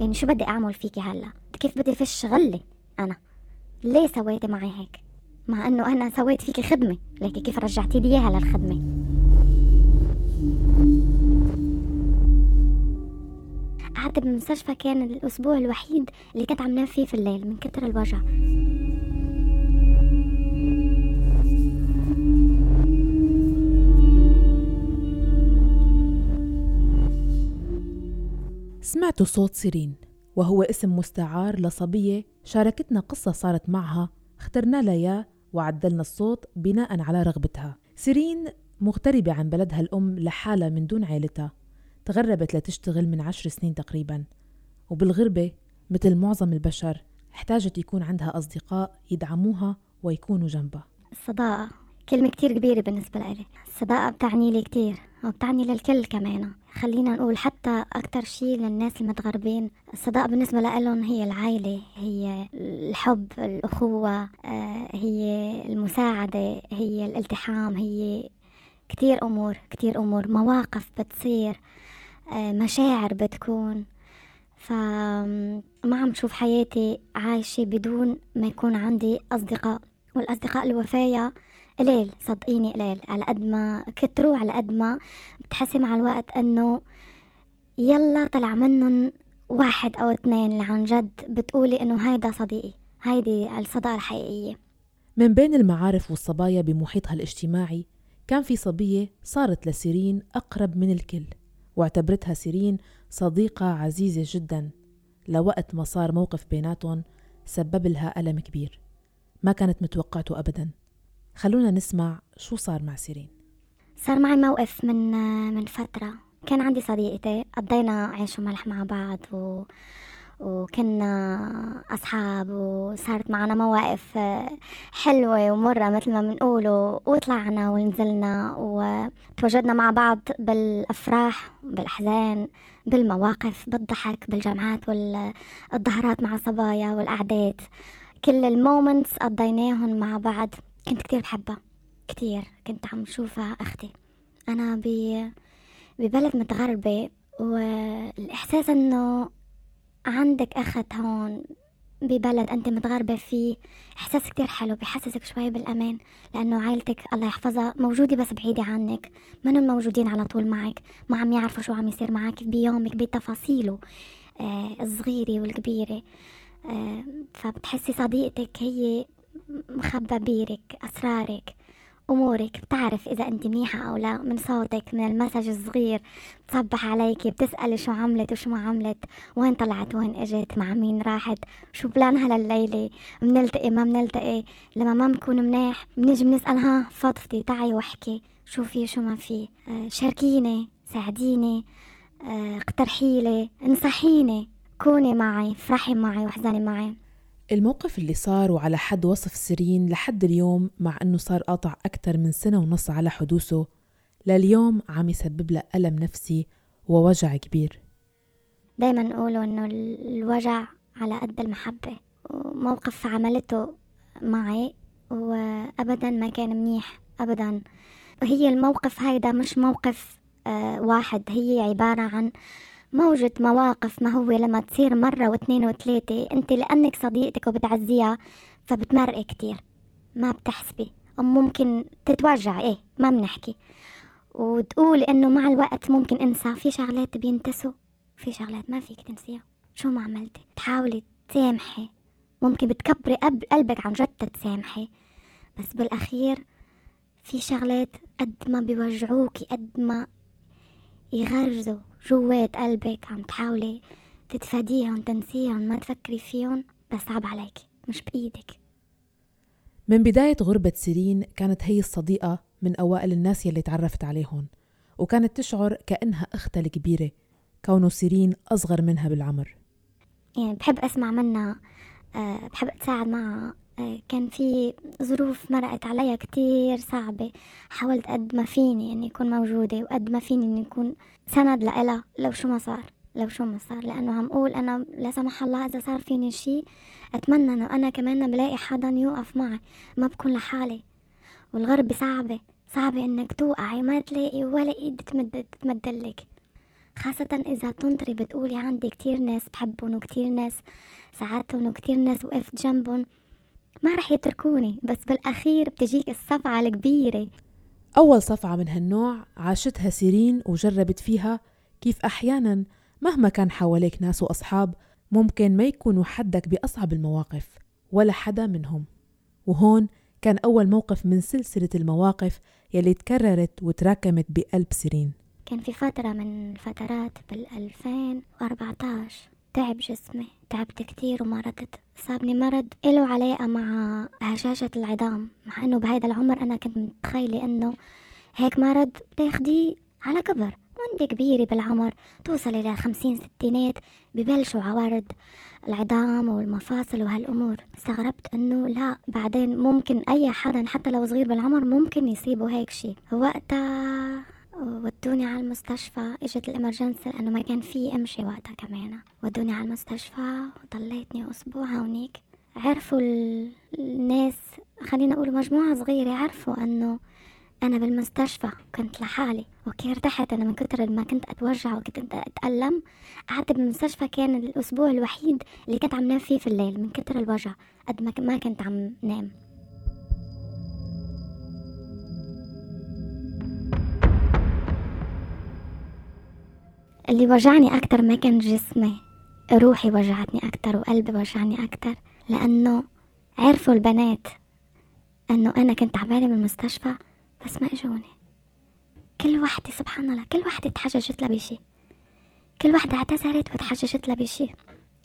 يعني شو بدي أعمل فيكي هلأ؟ كيف بدي فش غلي أنا؟ ليه سويتي معي هيك؟ مع أنه أنا سويت فيكي خدمة لكن كيف رجعتي لي إياها للخدمة؟ قعدت بالمستشفى كان الأسبوع الوحيد اللي كنت عم نام فيه في الليل من كتر الوجع. سمعتوا صوت سيرين وهو اسم مستعار لصبية شاركتنا قصة صارت معها اخترنا إياه وعدلنا الصوت بناء على رغبتها. سيرين مغتربة عن بلدها الأم لحالها من دون عيلتها تغربت لتشتغل من عشر سنين تقريبا وبالغربة مثل معظم البشر احتاجت يكون عندها أصدقاء يدعموها ويكونوا جنبها. الصداقة كلمة كتير كبيرة بالنسبة لي الصداقة بتعني لي كتير وبتعني للكل كمان. خلينا نقول حتى أكتر شي للناس المتغربين الصداقة بالنسبة لهم هي العائلة هي الحب الأخوة آه، هي المساعدة هي الالتحام هي كتير أمور كتير أمور. مواقف بتصير آه، مشاعر بتكون. فما عم شوف حياتي عايشة بدون ما يكون عندي أصدقاء. والأصدقاء الوفايا قليل صدقيني قليل على قد ما كتروا على قد ما بتحسي مع الوقت إنه يلا طلع منهم واحد أو اثنين اللي عن جد بتقولي إنه هيدا صديقي هيدي الصداقة الحقيقية. من بين المعارف والصبايا بمحيطها الاجتماعي كان في صبية صارت لسيرين أقرب من الكل واعتبرتها سيرين صديقة عزيزة جدا. لوقت ما صار موقف بيناتهم سبب لها ألم كبير ما كانت متوقعته أبدا. خلونا نسمع شو صار مع سيرين. صار معي موقف من من فترة. كان عندي صديقتي قضينا عيش وملح مع بعض و... وكنا أصحاب وصارت معنا مواقف حلوة ومرة مثل ما بنقول وطلعنا ونزلنا وتواجدنا مع بعض بالأفراح بالأحزان بالمواقف بالضحك بالجامعات والظهرات مع الصبايا والأعداد كل المومنتس قضيناهم مع بعض. كنت كتير بحبها كتير. كنت عم شوفها أختي. أنا ب ببلد متغربة والإحساس إنه عندك أخت هون ببلد أنت متغربة فيه إحساس كتير حلو بحسسك شوي بالأمان لأنه عائلتك الله يحفظها موجودة بس بعيدة عنك. منهم موجودين على طول معك ما عم يعرفوا شو عم يصير معك بيومك بتفاصيله آه الصغيرة والكبيرة. آه فبتحسي صديقتك هي مخبى بيرك أسرارك أمورك. بتعرف إذا أنت منيحة أو لا من صوتك من المسج الصغير. بتصبح عليك بتسألي شو عملت وشو ما عملت وين طلعت وين إجت مع مين راحت. شو بلانها لليلة بنلتقي ما بنلتقي لما ما بنكون منيح بنيجي بنسأل ها فضفتي تعي واحكي. شو في شو ما في. آه شاركيني ساعديني. آه اقترحيلي انصحيني. كوني معي افرحي معي واحزني معي. الموقف اللي صار وعلى حد وصف سيرين لحد اليوم مع أنه صار قاطع أكثر من سنة ونص على حدوثه لليوم عم يسبب له ألم نفسي ووجع كبير. دايما نقولوا أنه الوجع على قد المحبة وموقف عملته معي وأبدا ما كان منيح أبدا. هي الموقف هيدا مش موقف آه واحد هي عبارة عن موجة مواقف ما هو لما تصير مرة واثنين وثلاثة. أنت لأنك صديقتك وبتعزيها فبتمرقي كتير. ما بتحسبي. ممكن تتوجع إيه ما بنحكي. وتقول إنه مع الوقت ممكن انسى. في شغلات بينتسوا في شغلات ما فيك تنسيها. شو ما عملتي؟ تحاولي تسامحي. ممكن بتكبري قلبك عن جد تسامحي. بس بالأخير في شغلات قد ما بيوجعوكي قد ما يغرزوا. جوات قلبك عم تحاولي تتفاديهم تنسيهم ما تفكري فيهم بس صعب عليك مش بإيدك. من بداية غربة سيرين كانت هي الصديقة من أوائل الناس يلي تعرفت عليهم وكانت تشعر كأنها أختها الكبيرة كونه سيرين أصغر منها بالعمر. يعني بحب أسمع منها أه بحب أتساعد معها كان في ظروف مرقت عليها كتير صعبة. حاولت قد ما فيني إني أكون موجودة وقد ما فيني إني أكون سند لإلها لو شو ما صار لو شو ما صار. لأنه عم أقول أنا لا سمح الله إذا صار فيني شي أتمنى إنه أنا كمان بلاقي حدا يوقف معي. ما بكون لحالي. والغربة صعبة صعبة إنك توقعي ما تلاقي ولا إيد تمد تمدلك خاصة إذا تنطري بتقولي عندي كتير ناس بحبهم وكتير ناس ساعدتهم وكتير ناس وقفت جنبهم. ما رح يتركوني بس بالأخير بتجيك الصفعة الكبيرة. أول صفعة من هالنوع عاشتها سيرين وجربت فيها كيف أحيانا مهما كان حواليك ناس وأصحاب ممكن ما يكونوا حدك بأصعب المواقف ولا حدا منهم. وهون كان أول موقف من سلسلة المواقف يلي تكررت وتراكمت بقلب سيرين. كان في فترة من الفترات بال 2014 تعب جسمي تعبت كتير ومرضت. صابني مرض له علاقة مع هشاشة العظام مع إنه بهيدا العمر أنا كنت متخيلة إنه هيك مرض بتاخديه على كبر. وأنت كبيرة بالعمر توصل إلى خمسين ستينات ببلشوا عوارض العظام والمفاصل وهالأمور. استغربت إنه لا بعدين ممكن أي حدا حتى لو صغير بالعمر ممكن يصيبه هيك شي. وقتها ودوني على المستشفى إجت ال emergency لأنه ما كان في أمشي وقتها كمان. ودوني على المستشفى وضليتني أسبوع هونيك. عرفوا الناس خلينا أقول مجموعة صغيرة عرفوا إنه أنا بالمستشفى كنت لحالي. okay ارتحت أنا من كتر ما كنت أتوجع وكنت أتألم. قعدت بالمستشفى كان الأسبوع الوحيد اللي كنت عم نام فيه في الليل من كتر الوجع قد ما كنت عم نام. اللي وجعني أكتر ما كان جسمي روحي وجعتني أكتر وقلبي وجعني أكتر لأنه عرفوا البنات أنه أنا كنت تعبانة بالمستشفى بس ما إجوني. كل وحدة سبحان الله كل وحدة تحججت لها بشي. كل وحدة اعتذرت وتحججت لها بشي.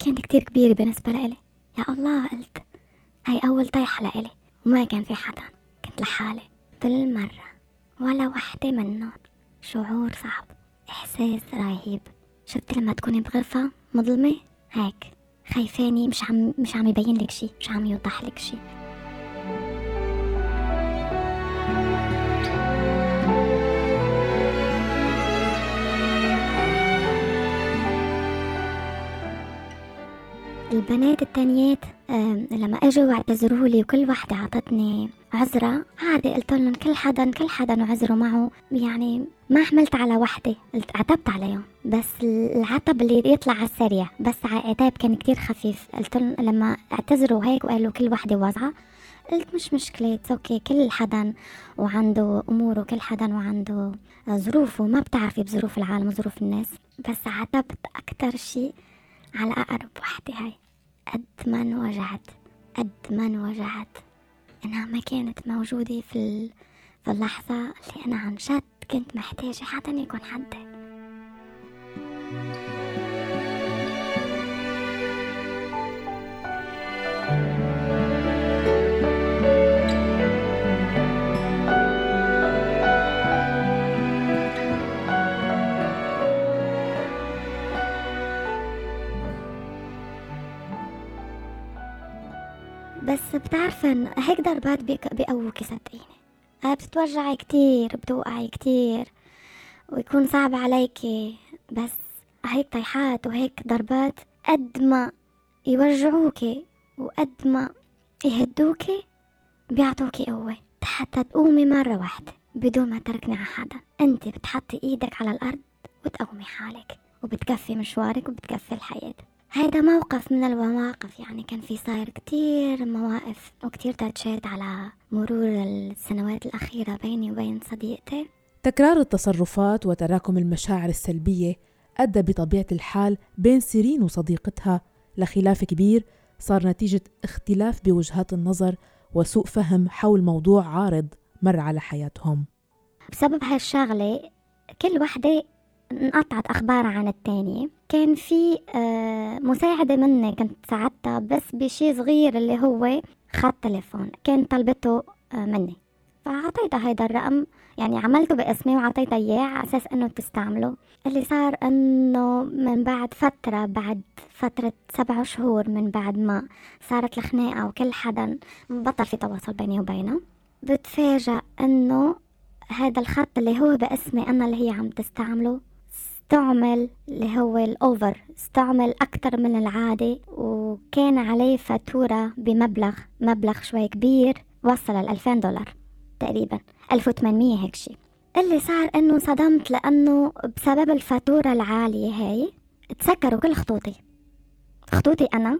كانت كتير كبيرة بالنسبة لإلي. يا الله قلت هاي أول طيحة لإلي. وما كان في حدا. كنت لحالي. بالمرة ولا وحدة منهم. شعور صعب. إحساس رهيب. شفت لما تكوني بغرفة مظلمة؟ هيك. خايفاني مش عم مش عم يبين لك شي مش عم يوضح لك شي. البنات التانيات لما أجوا واعتذروا لي وكل وحدة عطتني عذرة. عادي قلت لهم كل حدا كل حدا وعذروا معه. يعني ما حملت على وحدة عتبت عليهم. بس العتب اللي يطلع على السريع بس عتاب كان كتير خفيف. قلت لهم لما اعتذروا هيك وقالوا كل وحدة وضعها قلت مش مشكلة أوكي كل حدا وعنده اموره كل حدا وعنده ظروفه ما بتعرفي بظروف العالم وظروف الناس. بس عتبت أكتر شيء على أقرب وحدة هاي. قد ما انوجعت قد ما انوجعت. إنها ما كانت موجودة في, في اللحظة اللي أنا عن جد كنت محتاجة حدا يكون حدي. بس بتعرفن هيك ضربات بيقووكي صدقيني بتتوجعي كتير بتوقعي كتير ويكون صعب عليكي. بس هيك طيحات وهيك ضربات قد ما يوجعوكي وقد ما يهدوكي بيعطوكي قوة. حتى تقومي مرة واحدة بدون ما تركني على حدا. انت بتحطي إيدك على الأرض وتقومي حالك وبتكفي مشوارك وبتكفي الحياة. هيدا موقف من المواقف يعني كان في صاير كتير مواقف وكتير تاتشات على مرور السنوات الأخيرة بيني وبين صديقتي. تكرار التصرفات وتراكم المشاعر السلبية أدى بطبيعة الحال بين سيرين وصديقتها. لخلاف كبير صار نتيجة اختلاف بوجهات النظر وسوء فهم حول موضوع عارض مر على حياتهم. بسبب هالشغلة كل وحدة انقطعت أخبار عن التانية كان في آه، مساعدة مني كنت ساعدتها بس بشي صغير اللي هو خط تليفون. كان طلبته آه، مني. فعطيتها هيدا الرقم يعني عملته باسمي وعطيتها إياه على أساس إنه تستعمله. اللي صار إنه من بعد فترة بعد فترة سبع شهور من بعد ما صارت الخناقة وكل حدا بطل في تواصل بيني وبينه بتفاجأ إنه هذا الخط اللي هو باسمي أنا اللي هي عم تستعمله استعمل اللي هو الأوفر استعمل أكتر من العادة وكان عليه فاتورة بمبلغ مبلغ شوي كبير وصل ال 2000 دولار تقريبا 1800 هيك شي. اللي صار إنه صدمت لأنه بسبب الفاتورة العالية هاي تسكروا كل خطوطي. خطوطي أنا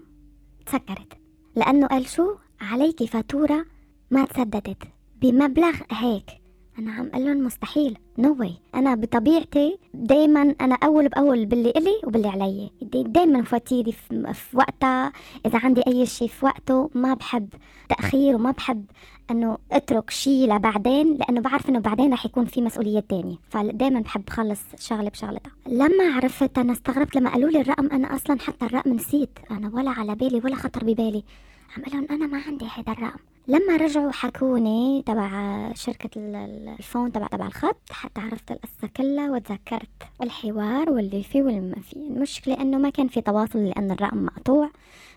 تسكرت لأنه قال شو؟ عليكي فاتورة ما تسددت بمبلغ هيك. أنا عم أقول لهم مستحيل. no no أنا بطبيعتي دائما أنا أول بأول باللي إلي وباللي علي. دائما فواتيري في وقتها إذا عندي أي شيء في وقته ما بحب تأخير وما بحب إنه أترك شيء لبعدين لأنه بعرف إنه بعدين رح يكون في مسؤوليات تانية. فدائما بحب خلص شغله بشغلتها. لما عرفت أنا استغربت لما قالوا لي الرقم. أنا أصلا حتى الرقم نسيت. أنا ولا على بالي ولا خطر ببالي. عم لهم أنا ما عندي هذا الرقم. لما رجعوا حكوني تبع شركة الفون تبع تبع الخط حتى عرفت القصة كلها وتذكرت الحوار واللي فيه واللي ما فيه. المشكلة إنه ما كان في تواصل لأن الرقم مقطوع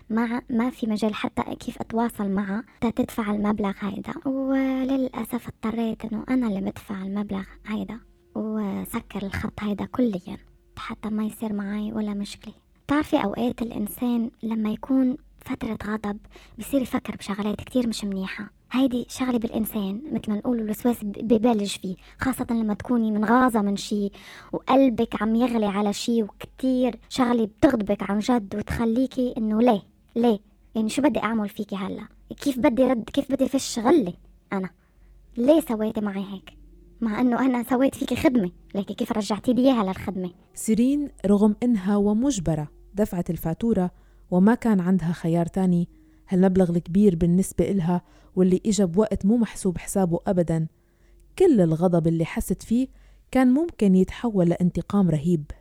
ما ما في مجال حتى كيف أتواصل معها تدفع المبلغ هيدا. وللأسف اضطريت إنه أنا اللي بدفع المبلغ هيدا وسكر الخط هيدا كليا حتى ما يصير معي ولا مشكلة. بتعرفي أوقات الإنسان لما يكون فترة غضب بصير يفكر بشغلات كتير مش منيحة. هيدي شغلة بالإنسان مثل ما نقول الوسواس ببلج فيه خاصة لما تكوني منغاظة من شي وقلبك عم يغلي على شي وكتير شغلة بتغضبك عن جد وتخليكي إنه ليه ليه؟ يعني شو بدي أعمل فيكي هلأ؟ كيف بدي رد كيف بدي فش غلي أنا؟ ليه سويتي معي هيك؟ مع إنه أنا سويت فيكي خدمة. لكن كيف رجعتي لي اياها للخدمة؟ سيرين رغم إنها ومجبرة دفعت الفاتورة وما كان عندها خيار تاني. هالمبلغ الكبير بالنسبة إلها واللي إجا بوقت مو محسوب حسابه أبدا. كل الغضب اللي حست فيه كان ممكن يتحول لانتقام رهيب.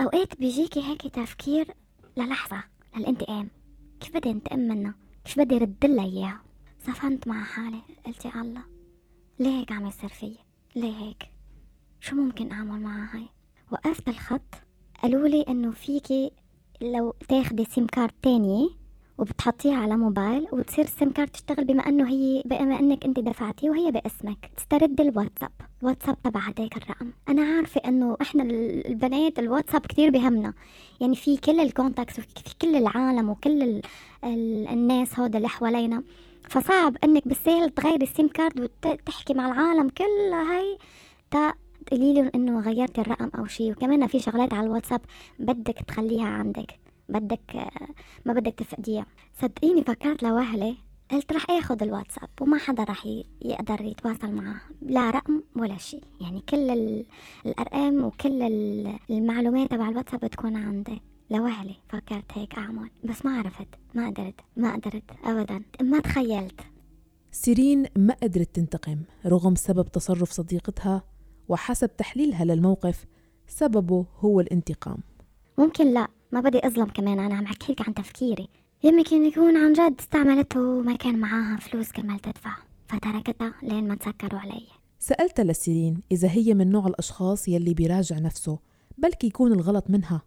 أوقات بيجيكي هيك تفكير للحظة للانتقام. كيف بدي انتقم منها؟ كيف بدي رد لها إياها؟ صفنت مع حالي قلت يا الله ليه هيك عم يصير فيي؟ ليه هيك؟ شو ممكن أعمل معها هاي؟ وقفت الخط قالوا لي إنه فيكي لو تاخدي SIM card تانية وبتحطيها على موبايل وتصير ال SIM card تشتغل بما إنه هي بما إنك أنت دفعتي وهي باسمك تسترد الواتساب الواتساب تبع هداك الرقم. أنا عارفة إنه إحنا البنات الواتساب كتير بهمنا. يعني في كل ال contacts وفي كل العالم وكل ال ال الناس هذا اللي حوالينا. فصعب إنك بالسهل تغيري ال SIM card وتحكي مع العالم كلها هاي تا تقولي لهم إنه غيرتي الرقم أو شيء. وكمان في شغلات على الواتساب بدك تخليها عندك. بدك ما بدك تفقديها صدقيني فكرت لوهلة قلت رح آخذ الواتساب وما حدا رح يقدر يتواصل معه. لا رقم ولا شيء. يعني كل الأرقام وكل المعلومات تبع الواتساب بتكون عندي. لوهلة فكرت هيك أعمل. بس ما عرفت. ما قدرت. ما قدرت. ابدا. ما تخيلت. سيرين ما قدرت تنتقم رغم سبب تصرف صديقتها وحسب تحليلها للموقف سببه هو الانتقام. ممكن لا ما بدي أظلم كمان أنا عم أحكي لك عن تفكيري. يمكن يكون عن جد استعملته وما كان معاها فلوس كرمال تدفع. فتركتها لين ما تسكروا علي. سألتها لسيرين إذا هي من نوع الأشخاص يلي بيراجع نفسه بلكي يكون الغلط منها.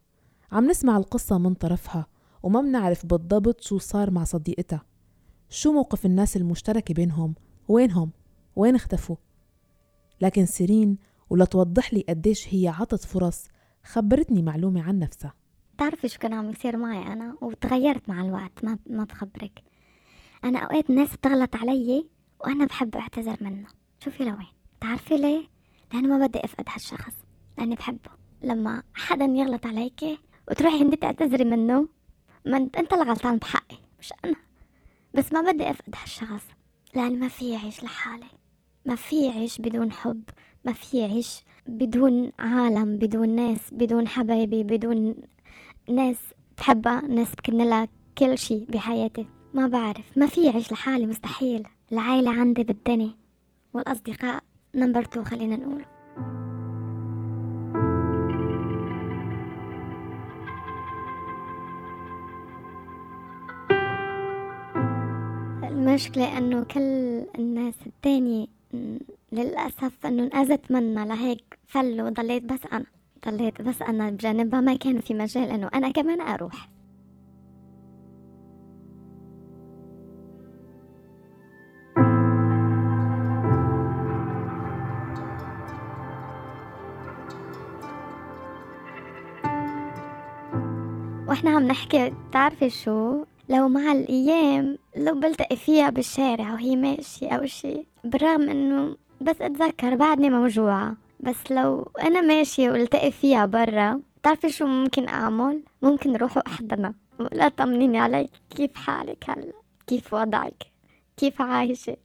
عم نسمع القصة من طرفها وما بنعرف بالضبط شو صار مع صديقتها. شو موقف الناس المشتركة بينهم؟ وينهم؟ وين اختفوا؟ لكن سيرين ولتوضح لي قديش هي عطت فرص خبرتني معلومة عن نفسها. بتعرفي شو كان عم يصير معي أنا؟ وتغيرت مع الوقت ما ما بخبرك. أنا أوقات ناس بتغلط علي وأنا بحب أعتذر منه شوفي لوين. بتعرفي ليه؟ لأنه ما بدي أفقد هالشخص لأني بحبه. لما حدا يغلط عليكي وتروحي انت تعتذري منه ما انت أنت اللي غلطان بحقي مش أنا. بس ما بدي أفقد هالشخص لأن ما في يعيش لحالي. ما في يعيش بدون حب ما في يعيش بدون عالم بدون ناس بدون حبايبي بدون ناس بحبها ناس بكن لها كل شي بحياتي. ما بعرف. ما في يعيش لحالي مستحيل. العائلة عندي بالدنيا. والأصدقاء number two خلينا نقول. المشكلة إنه كل الناس التانية للأسف إنه انأذت منا لهيك فلوا ضليت بس أنا ضليت بس أنا بجانبها ما كان في مجال إنه أنا كمان أروح. وإحنا عم نحكي بتعرفي شو؟ لو مع الأيام لو بلتقي فيها بالشارع وهي ماشية أو شي بالرغم إنه بس أتذكر بعدني موجوعة بس لو أنا ماشية والتقي فيها برا بتعرفي شو ممكن أعمل؟ ممكن روح أحضنها ولا طمنيني عليك كيف حالك هلا؟ كيف وضعك؟ كيف عايشة؟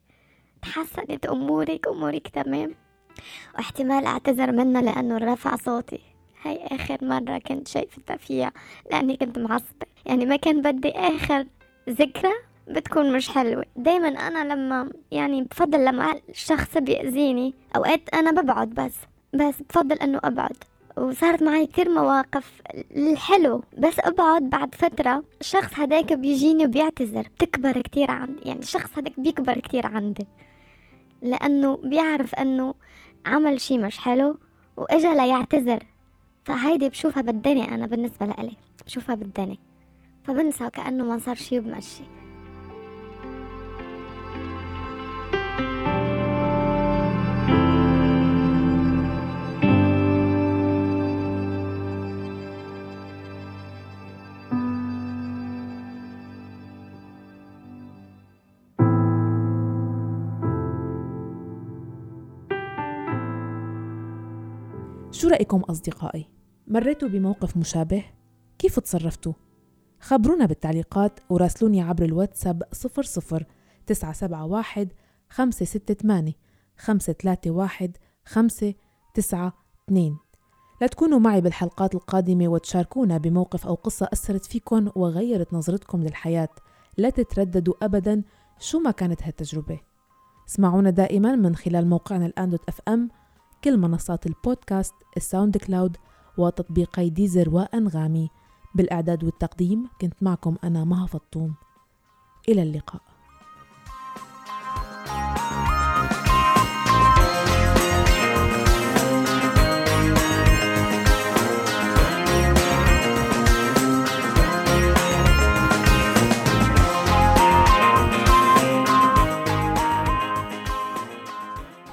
تحسنت أمورك أمورك تمام؟ واحتمال أعتذر منها لأنه رفع صوتي هاي آخر مرة كنت شايفتها فيها لأني كنت معصبة. يعني ما كان بدي آخر ذكرى بتكون مش حلوة. دايما أنا لما يعني بفضل لما الشخص بيأذيني أوقات أنا ببعد بس بس بفضل أنه أبعد. وصارت معي كتير مواقف الحلو بس أبعد بعد فترة. الشخص هداك بيجيني وبيعتذر. بتكبر كتير عندي يعني الشخص هداك بيكبر كتير عندي. لأنه بيعرف أنه عمل شي مش حلو وإجا ليعتذر. فهيدي بشوفها بالدنيا أنا بالنسبة لإلي بشوفها بالدنيا فبنسى كأنه ما صار شي وبمشي شو رأيكم أصدقائي؟ مريتوا بموقف مشابه؟ كيف تصرفتوا؟ خبرونا بالتعليقات وراسلوني عبر الواتساب 00 971 568 531 592 لا تكونوا معي بالحلقات القادمة وتشاركونا بموقف أو قصة أثرت فيكم وغيرت نظرتكم للحياة لا تترددوا أبدا شو ما كانت هالتجربة اسمعونا دائما من خلال موقعنا الآن dot FM كل منصات البودكاست الساوند كلاود وتطبيقي ديزر وأنغامي. بالإعداد والتقديم كنت معكم أنا مها فطوم. إلى اللقاء.